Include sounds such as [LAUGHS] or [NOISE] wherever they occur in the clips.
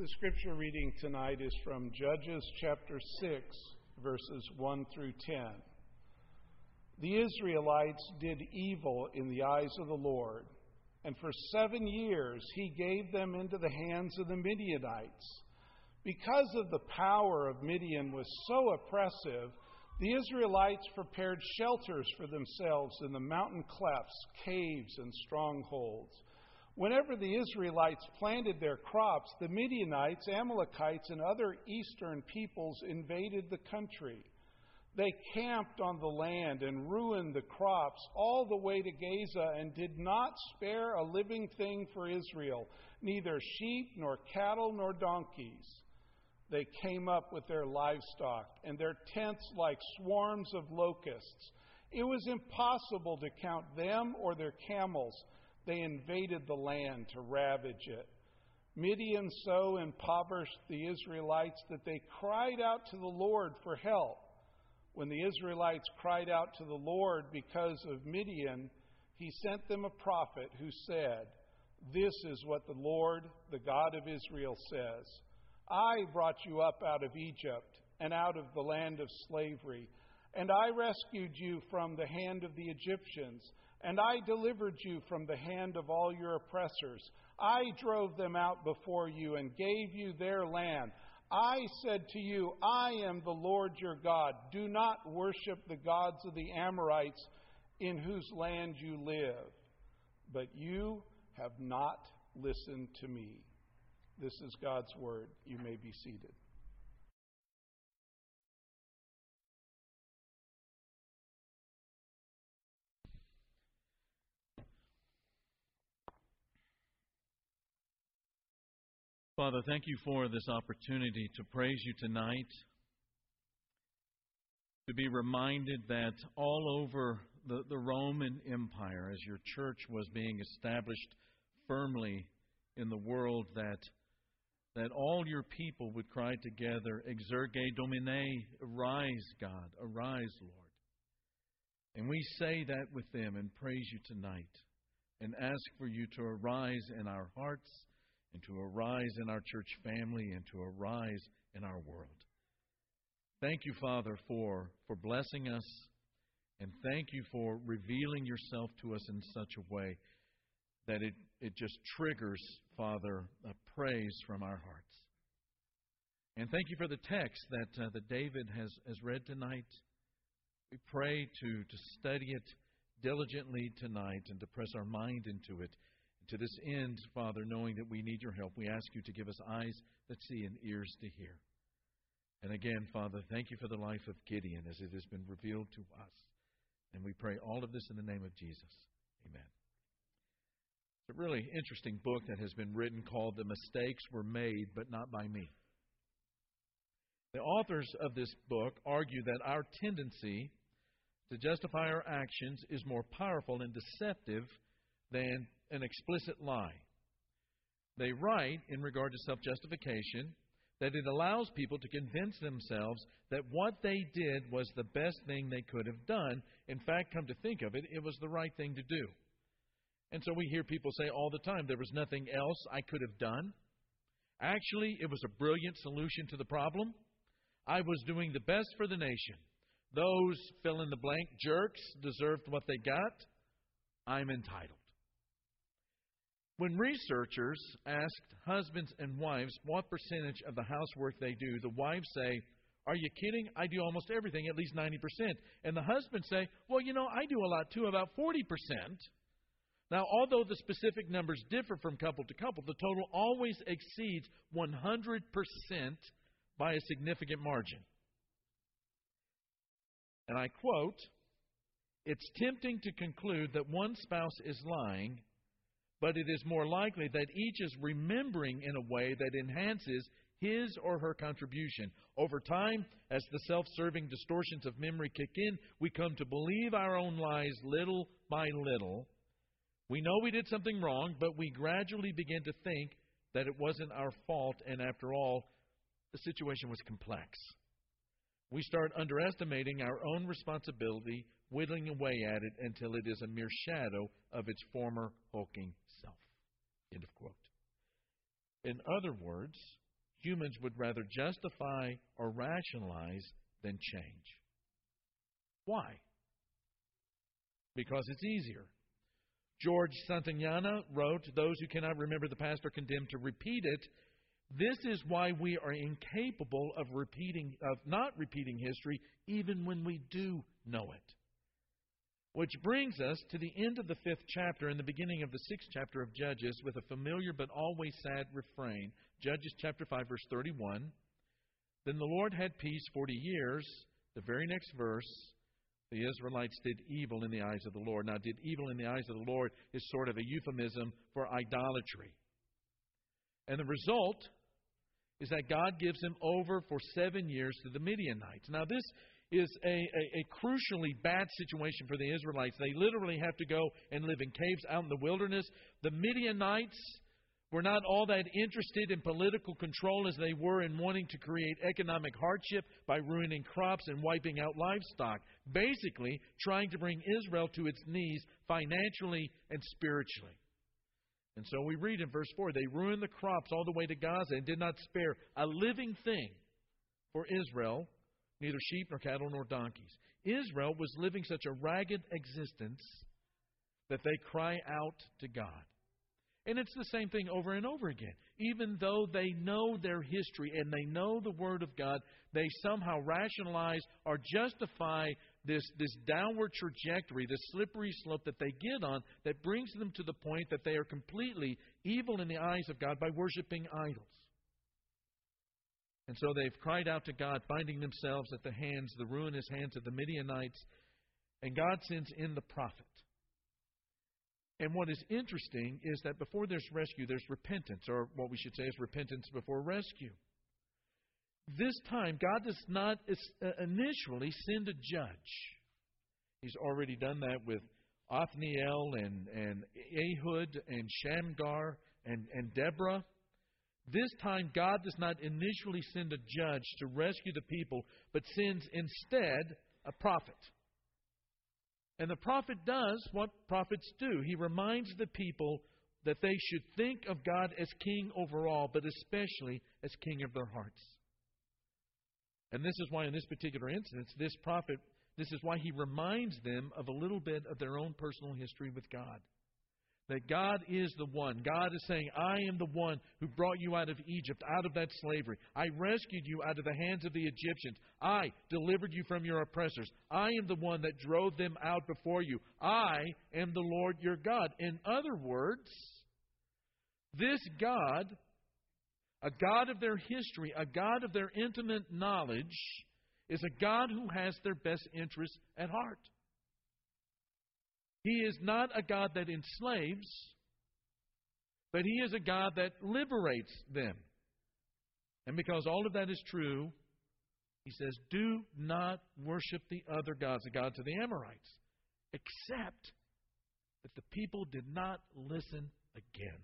The scripture reading tonight is from Judges chapter 6, verses 1 through 10. The Israelites did evil in the eyes of the Lord, and for seven years he gave them into the hands of the Midianites. Because of the power of Midian was so oppressive, the Israelites prepared shelters for themselves in the mountain clefts, caves, and strongholds. Whenever the Israelites planted their crops, the Midianites, Amalekites, and other eastern peoples invaded the country. They camped on the land and ruined the crops all the way to Gaza and did not spare a living thing for Israel, neither sheep nor cattle nor donkeys. They came up with their livestock and their tents like swarms of locusts. It was impossible to count them or their camels. They invaded the land to ravage it. Midian so impoverished the Israelites that they cried out to the Lord for help. When the Israelites cried out to the Lord because of Midian, he sent them a prophet who said, This is what the Lord, the God of Israel, says. I brought you up out of Egypt and out of the land of slavery, and I rescued you from the hand of the Egyptians, and I delivered you from the hand of all your oppressors. I drove them out before you and gave you their land. I said to you, I am the Lord your God. Do not worship the gods of the Amorites in whose land you live. But you have not listened to me. This is God's word. You may be seated. Father, thank you for this opportunity to praise you tonight, to be reminded that all over the, the Roman Empire, as your church was being established firmly in the world, that that all your people would cry together, Exsurge Domine, arise, God, arise, Lord. And we say that with them and praise you tonight and ask for you to arise in our hearts and to arise in our church family and to arise in our world. Thank you, Father, for, for blessing us, and thank you for revealing yourself to us in such a way that it, it just triggers, Father, a praise from our hearts. And thank you for the text that, uh, that David has, has read tonight. We pray to, to study it diligently tonight and to press our mind into it. To this end, Father, knowing that we need your help, we ask you to give us eyes that see and ears to hear. And again, Father, thank you for the life of Gideon as it has been revealed to us. And we pray all of this in the name of Jesus. Amen It's a really interesting book that has been written called The Mistakes Were Made, but Not by Me. The authors of this book argue that our tendency to justify our actions is more powerful and deceptive than an explicit lie. They write, in regard to self justification, that it allows people to convince themselves that what they did was the best thing they could have done. In fact, come to think of it, it was the right thing to do. And so we hear people say all the time, there was nothing else I could have done. Actually, it was a brilliant solution to the problem. I was doing the best for the nation. Those fill in the blank jerks deserved what they got. I'm entitled. When researchers asked husbands and wives what percentage of the housework they do, the wives say, Are you kidding? I do almost everything, at least 90%. And the husbands say, Well, you know, I do a lot too, about 40%. Now, although the specific numbers differ from couple to couple, the total always exceeds 100% by a significant margin. And I quote It's tempting to conclude that one spouse is lying, but it is more likely that each is remembering in a way that enhances his or her contribution. Over time, as the self serving distortions of memory kick in, we come to believe our own lies little by little we know we did something wrong, but we gradually begin to think that it wasn't our fault, and after all, the situation was complex. We start underestimating our own responsibility, whittling away at it until it is a mere shadow of its former hulking. End of quote. In other words, humans would rather justify or rationalize than change. Why? Because it's easier. George Santayana wrote, Those who cannot remember the past are condemned to repeat it. This is why we are incapable of repeating of not repeating history even when we do know it. Which brings us to the end of the fifth chapter and the beginning of the sixth chapter of Judges with a familiar but always sad refrain. Judges chapter 5, verse 31. Then the Lord had peace 40 years. The very next verse, the Israelites did evil in the eyes of the Lord. Now, did evil in the eyes of the Lord is sort of a euphemism for idolatry. And the result is that God gives them over for seven years to the Midianites. Now, this is a, a, a, crucially bad situation for the Israelites. They literally have to go and live in caves out in the wilderness. The Midianites were not all that interested in political control as they were in wanting to create economic hardship by ruining crops and wiping out livestock. Basically, trying to bring Israel to its knees financially and spiritually. And so we read in verse 4 they ruined the crops all the way to Gaza and did not spare a living thing for Israel neither sheep nor cattle nor donkeys. Israel was living such a ragged existence that they cry out to God. And it's the same thing over and over again. Even though they know their history and they know the Word of God, they somehow rationalize or justify this, this downward trajectory, this slippery slope that they get on that brings them to the point that they are completely evil in the eyes of God by worshiping idols. And so they've cried out to God, finding themselves at the hands, the ruinous hands of the Midianites. And God sends in the prophet. And what is interesting is that before there's rescue, there's repentance, or what we should say is repentance before rescue. This time, God does not uh, initially send a judge. He's already done that with Othniel and, and Ehud and Shamgar and, and Deborah. This time, God does not initially send a judge to rescue the people, but sends instead a prophet. And the prophet does what prophets do he reminds the people that they should think of God as king over all, but especially as king of their hearts. And this is why, in this particular instance, this prophet, this is why he reminds them of a little bit of their own personal history with God. That God is the one. God is saying, I am the one who brought you out of Egypt, out of that slavery. I rescued you out of the hands of the Egyptians. I delivered you from your oppressors. I am the one that drove them out before you. I am the Lord your God. In other words, this God, a God of their history, a God of their intimate knowledge, is a God who has their best interests at heart. He is not a God that enslaves, but He is a God that liberates them. And because all of that is true, He says, Do not worship the other gods, the gods of the Amorites, except that the people did not listen again.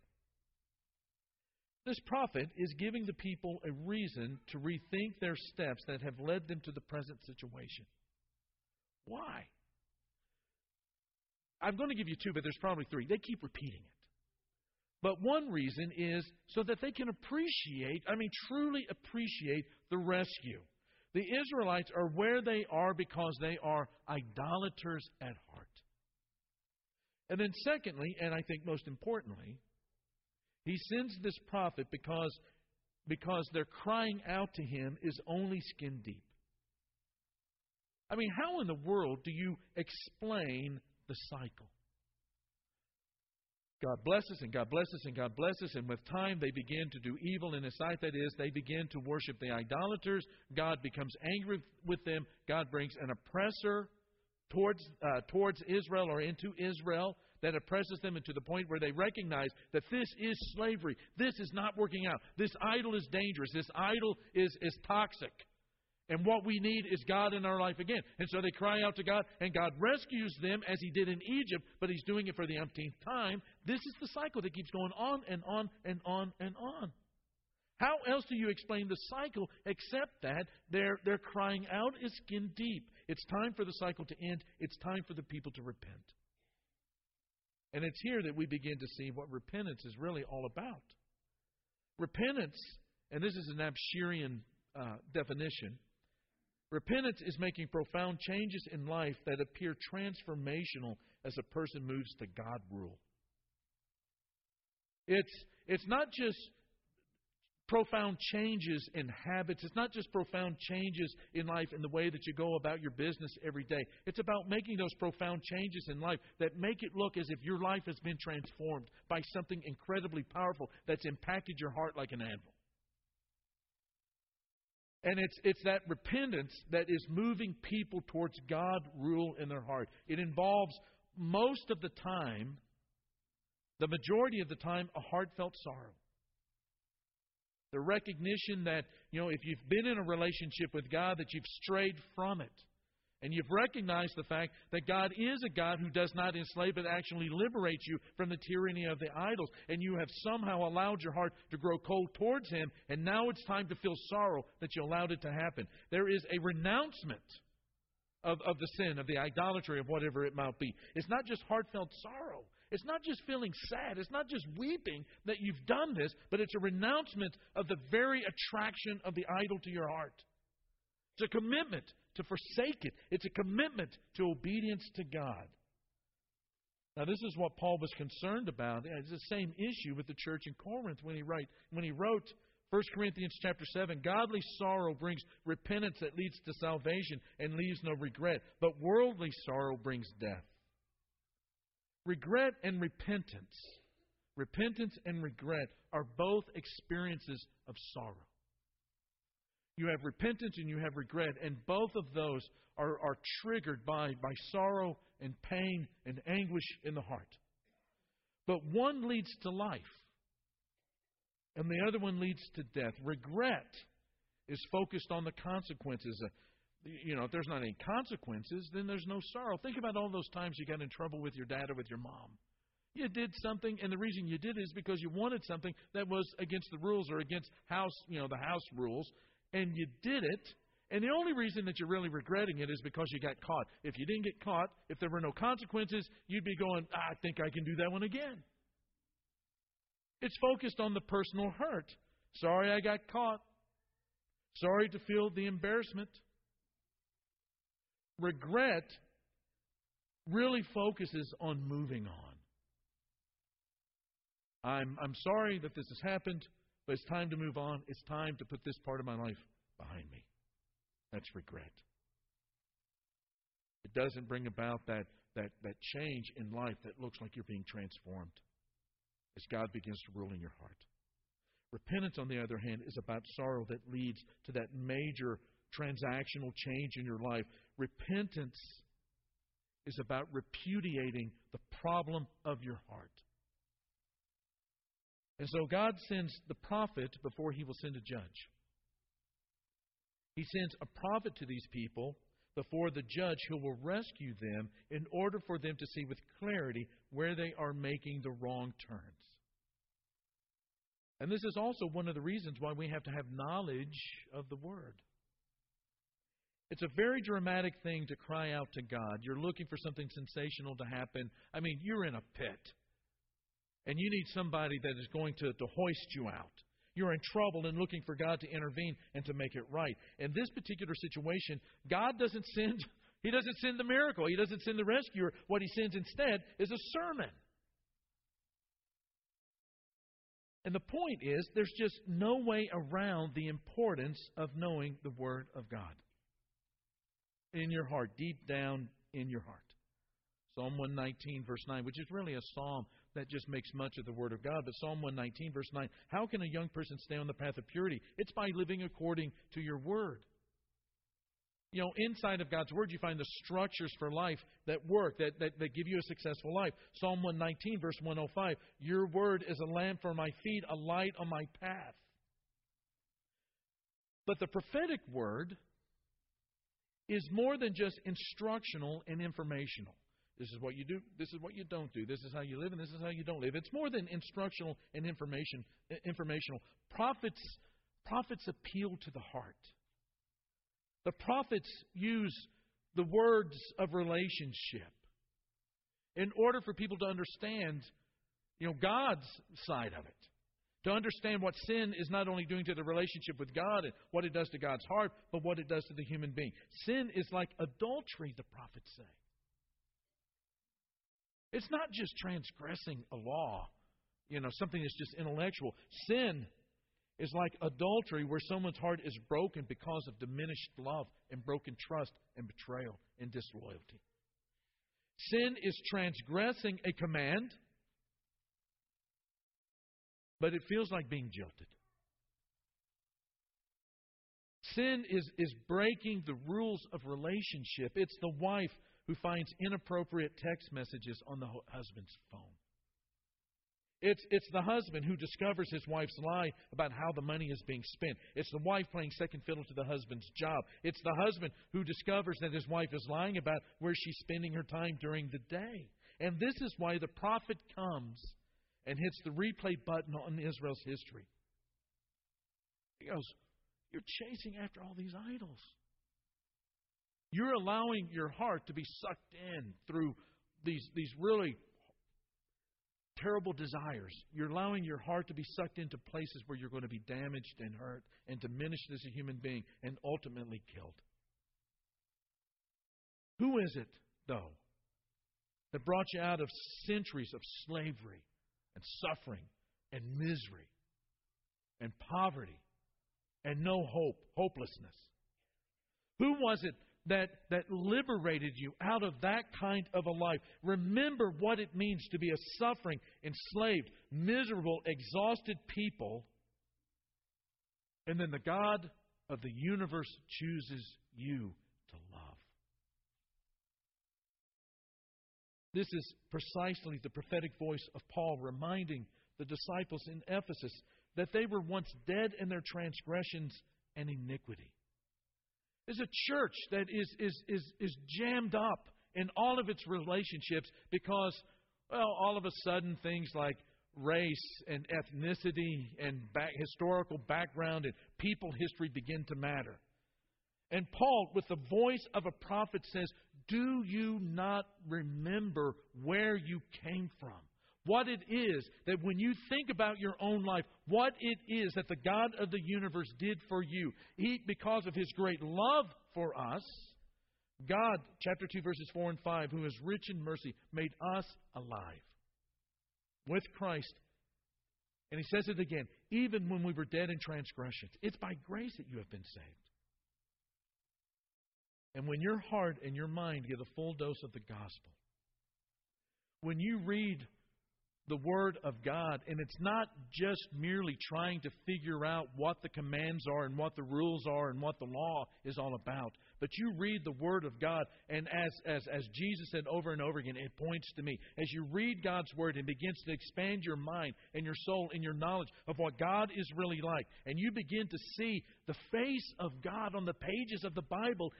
This prophet is giving the people a reason to rethink their steps that have led them to the present situation. Why? I'm going to give you two, but there's probably three. They keep repeating it. But one reason is so that they can appreciate, I mean, truly appreciate the rescue. The Israelites are where they are because they are idolaters at heart. And then, secondly, and I think most importantly, he sends this prophet because, because their crying out to him is only skin deep. I mean, how in the world do you explain the cycle. God blesses and God blesses and God blesses, and with time they begin to do evil in His sight. That is, they begin to worship the idolaters. God becomes angry with them. God brings an oppressor towards, uh, towards Israel or into Israel that oppresses them and to the point where they recognize that this is slavery. This is not working out. This idol is dangerous. This idol is, is toxic. And what we need is God in our life again. And so they cry out to God, and God rescues them as He did in Egypt, but He's doing it for the umpteenth time. This is the cycle that keeps going on and on and on and on. How else do you explain the cycle except that their, their crying out is skin deep? It's time for the cycle to end, it's time for the people to repent. And it's here that we begin to see what repentance is really all about. Repentance and this is an Abshirian uh, definition, repentance is making profound changes in life that appear transformational as a person moves to God rule. It's, it's not just profound changes in habits. It's not just profound changes in life in the way that you go about your business every day. It's about making those profound changes in life that make it look as if your life has been transformed by something incredibly powerful that's impacted your heart like an anvil. And it's, it's that repentance that is moving people towards God rule in their heart. It involves most of the time, the majority of the time, a heartfelt sorrow. The recognition that, you know, if you've been in a relationship with God, that you've strayed from it. And you've recognized the fact that God is a God who does not enslave, but actually liberates you from the tyranny of the idols. And you have somehow allowed your heart to grow cold towards Him, and now it's time to feel sorrow that you allowed it to happen. There is a renouncement of, of the sin, of the idolatry, of whatever it might be. It's not just heartfelt sorrow, it's not just feeling sad. It's not just weeping that you've done this, but it's a renouncement of the very attraction of the idol to your heart. It's a commitment to forsake it, it's a commitment to obedience to God. Now, this is what Paul was concerned about. It's the same issue with the church in Corinth when he, write, when he wrote 1 Corinthians chapter 7 Godly sorrow brings repentance that leads to salvation and leaves no regret, but worldly sorrow brings death. Regret and repentance, repentance and regret are both experiences of sorrow. You have repentance and you have regret, and both of those are, are triggered by, by sorrow and pain and anguish in the heart. But one leads to life, and the other one leads to death. Regret is focused on the consequences uh, you know, if there's not any consequences, then there's no sorrow. Think about all those times you got in trouble with your dad or with your mom. You did something, and the reason you did it is because you wanted something that was against the rules or against house, you know, the house rules, and you did it. And the only reason that you're really regretting it is because you got caught. If you didn't get caught, if there were no consequences, you'd be going, ah, I think I can do that one again. It's focused on the personal hurt. Sorry I got caught. Sorry to feel the embarrassment regret really focuses on moving on. I'm, I'm sorry that this has happened, but it's time to move on. It's time to put this part of my life behind me. That's regret. It doesn't bring about that, that, that change in life that looks like you're being transformed as God begins to rule in your heart. Repentance, on the other hand, is about sorrow that leads to that major transactional change in your life. Repentance is about repudiating the problem of your heart. And so God sends the prophet before he will send a judge. He sends a prophet to these people before the judge who will rescue them in order for them to see with clarity where they are making the wrong turns. And this is also one of the reasons why we have to have knowledge of the Word. It's a very dramatic thing to cry out to God. You're looking for something sensational to happen. I mean, you're in a pit. And you need somebody that is going to, to hoist you out. You're in trouble and looking for God to intervene and to make it right. In this particular situation, God doesn't send [LAUGHS] He doesn't send the miracle. He doesn't send the rescuer. What he sends instead is a sermon. And the point is, there's just no way around the importance of knowing the Word of God in your heart, deep down in your heart. Psalm 119, verse 9, which is really a psalm that just makes much of the Word of God. But Psalm 119, verse 9, how can a young person stay on the path of purity? It's by living according to your Word. You know, inside of God's Word, you find the structures for life that work, that, that, that give you a successful life. Psalm 119, verse 105, Your Word is a lamp for my feet, a light on my path. But the prophetic Word is more than just instructional and informational. This is what you do. This is what you don't do. This is how you live, and this is how you don't live. It's more than instructional and information. Informational. Prophets, prophets appeal to the heart. The prophets use the words of relationship in order for people to understand, you know, God's side of it To understand what sin is not only doing to the relationship with God and what it does to God's heart, but what it does to the human being. Sin is like adultery, the prophets say. It's not just transgressing a law, you know, something that's just intellectual. Sin is like adultery where someone's heart is broken because of diminished love and broken trust and betrayal and disloyalty. Sin is transgressing a command, but it feels like being jilted. Sin is, is breaking the rules of relationship. It's the wife who finds inappropriate text messages on the husband's phone. It's, it's the husband who discovers his wife's lie about how the money is being spent. It's the wife playing second fiddle to the husband's job. It's the husband who discovers that his wife is lying about where she's spending her time during the day. And this is why the prophet comes and hits the replay button on Israel's history. He goes, You're chasing after all these idols. You're allowing your heart to be sucked in through these, these really terrible desires. You're allowing your heart to be sucked into places where you're going to be damaged and hurt and diminished as a human being and ultimately killed. Who is it, though, that brought you out of centuries of slavery and suffering and misery and poverty and no hope, hopelessness? Who was it that, that liberated you out of that kind of a life. Remember what it means to be a suffering, enslaved, miserable, exhausted people. And then the God of the universe chooses you to love. This is precisely the prophetic voice of Paul reminding the disciples in Ephesus that they were once dead in their transgressions and iniquity is a church that is, is, is, is jammed up in all of its relationships because, well, all of a sudden things like race and ethnicity and back, historical background and people history begin to matter. And Paul, with the voice of a prophet, says, Do you not remember where you came from? What it is that when you think about your own life, what it is that the God of the universe did for you. He, because of his great love for us, God, chapter 2, verses 4 and 5, who is rich in mercy, made us alive with Christ. And he says it again, even when we were dead in transgressions. It's by grace that you have been saved. And when your heart and your mind get a full dose of the gospel, when you read the Word of God. And it's not just merely trying to figure out what the commands are and what the rules are and what the law is all about. But you read the Word of God, and as, as, as Jesus said over and over again, it points to me. As you read God's Word, it begins to expand your mind and your soul and your knowledge of what God is really like. And you begin to see the face of God on the pages of the Bible.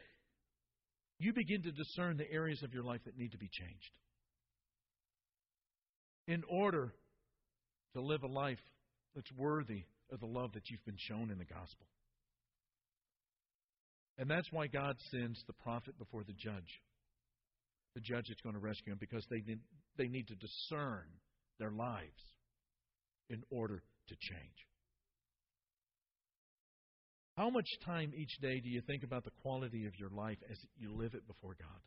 You begin to discern the areas of your life that need to be changed in order to live a life that's worthy of the love that you've been shown in the gospel. And that's why God sends the prophet before the judge. The judge is going to rescue him because they need, they need to discern their lives in order to change. How much time each day do you think about the quality of your life as you live it before God?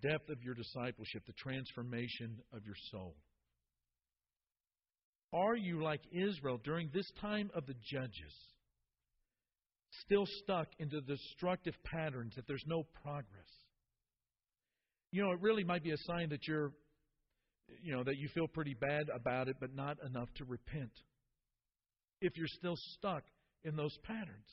The depth of your discipleship, the transformation of your soul? Are you like Israel during this time of the judges, still stuck into destructive patterns that there's no progress? You know, it really might be a sign that you're, you know, that you feel pretty bad about it, but not enough to repent. If you're still stuck in those patterns.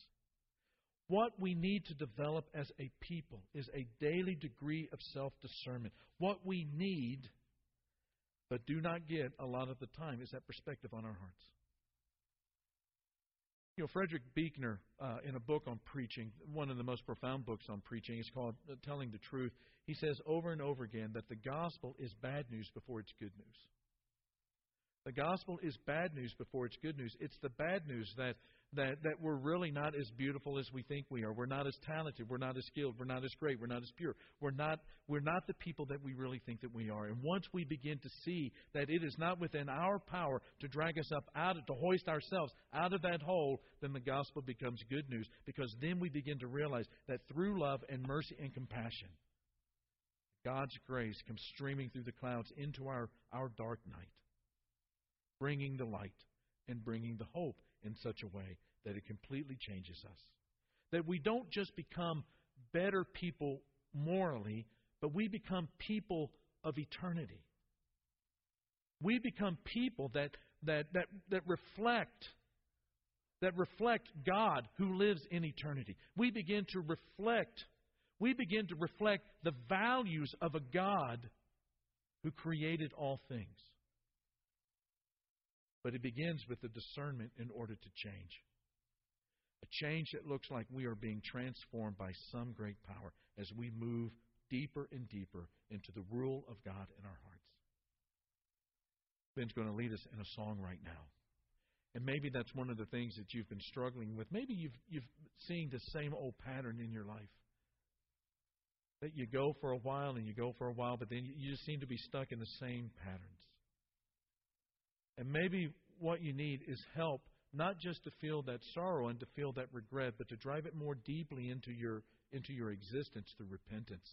What we need to develop as a people is a daily degree of self discernment. What we need, but do not get a lot of the time, is that perspective on our hearts. You know, Frederick Buechner, uh, in a book on preaching, one of the most profound books on preaching, is called uh, Telling the Truth. He says over and over again that the gospel is bad news before it's good news. The gospel is bad news before it's good news. It's the bad news that that, that we're really not as beautiful as we think we are. We're not as talented. We're not as skilled. We're not as great. We're not as pure. We're not, we're not the people that we really think that we are. And once we begin to see that it is not within our power to drag us up out of, to hoist ourselves out of that hole, then the gospel becomes good news because then we begin to realize that through love and mercy and compassion, God's grace comes streaming through the clouds into our, our dark night, bringing the light and bringing the hope in such a way that it completely changes us. That we don't just become better people morally, but we become people of eternity. We become people that, that, that, that reflect that reflect God who lives in eternity. We begin to reflect we begin to reflect the values of a God who created all things. But it begins with the discernment in order to change. A change that looks like we are being transformed by some great power as we move deeper and deeper into the rule of God in our hearts. Ben's going to lead us in a song right now. And maybe that's one of the things that you've been struggling with. Maybe you've, you've seen the same old pattern in your life. That you go for a while and you go for a while, but then you just seem to be stuck in the same patterns. And maybe what you need is help, not just to feel that sorrow and to feel that regret, but to drive it more deeply into your, into your existence through repentance,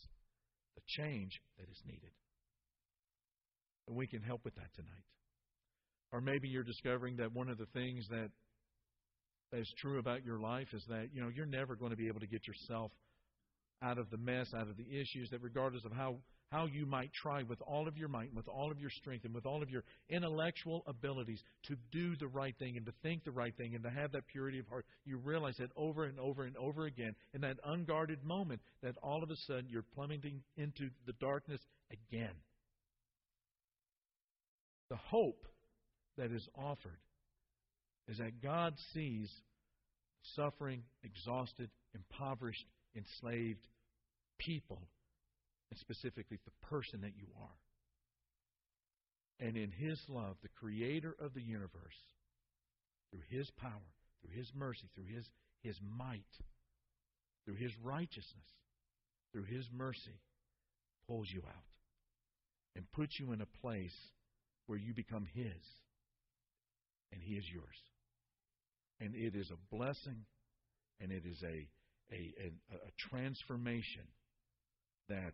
the change that is needed. And we can help with that tonight. Or maybe you're discovering that one of the things that is true about your life is that, you know, you're never going to be able to get yourself out of the mess, out of the issues, that regardless of how how you might try with all of your might, with all of your strength, and with all of your intellectual abilities to do the right thing and to think the right thing and to have that purity of heart, you realize that over and over and over again in that unguarded moment that all of a sudden you're plummeting into the darkness again. The hope that is offered is that God sees suffering, exhausted, impoverished, enslaved people and specifically the person that you are. And in His love, the Creator of the universe, through His power, through His mercy, through His, His might, through His righteousness, through His mercy, pulls you out and puts you in a place where you become His and He is yours. And it is a blessing and it is a, a, a, a transformation that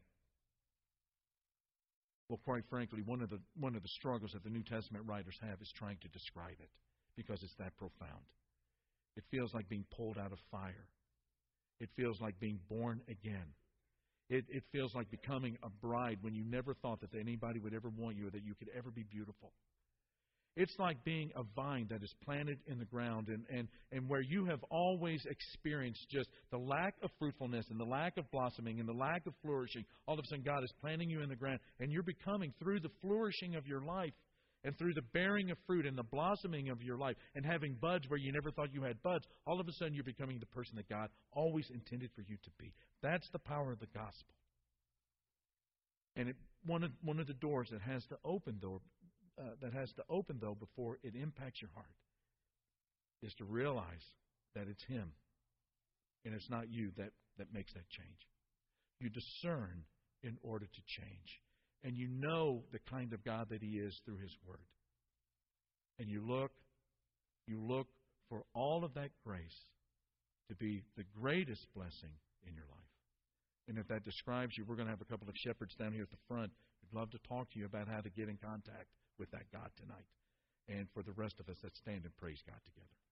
well, quite frankly, one of the one of the struggles that the New Testament writers have is trying to describe it because it's that profound. It feels like being pulled out of fire. It feels like being born again. It, it feels like becoming a bride when you never thought that anybody would ever want you or that you could ever be beautiful. It's like being a vine that is planted in the ground and, and, and where you have always experienced just the lack of fruitfulness and the lack of blossoming and the lack of flourishing. All of a sudden, God is planting you in the ground, and you're becoming, through the flourishing of your life and through the bearing of fruit and the blossoming of your life and having buds where you never thought you had buds, all of a sudden you're becoming the person that God always intended for you to be. That's the power of the gospel. And it, one, of, one of the doors that has to open, though, uh, that has to open, though, before it impacts your heart, is to realize that it's Him and it's not you that, that makes that change. You discern in order to change. And you know the kind of God that He is through His Word. And you look, you look for all of that grace to be the greatest blessing in your life. And if that describes you, we're going to have a couple of shepherds down here at the front who'd love to talk to you about how to get in contact with that God tonight. And for the rest of us, let's stand and praise God together.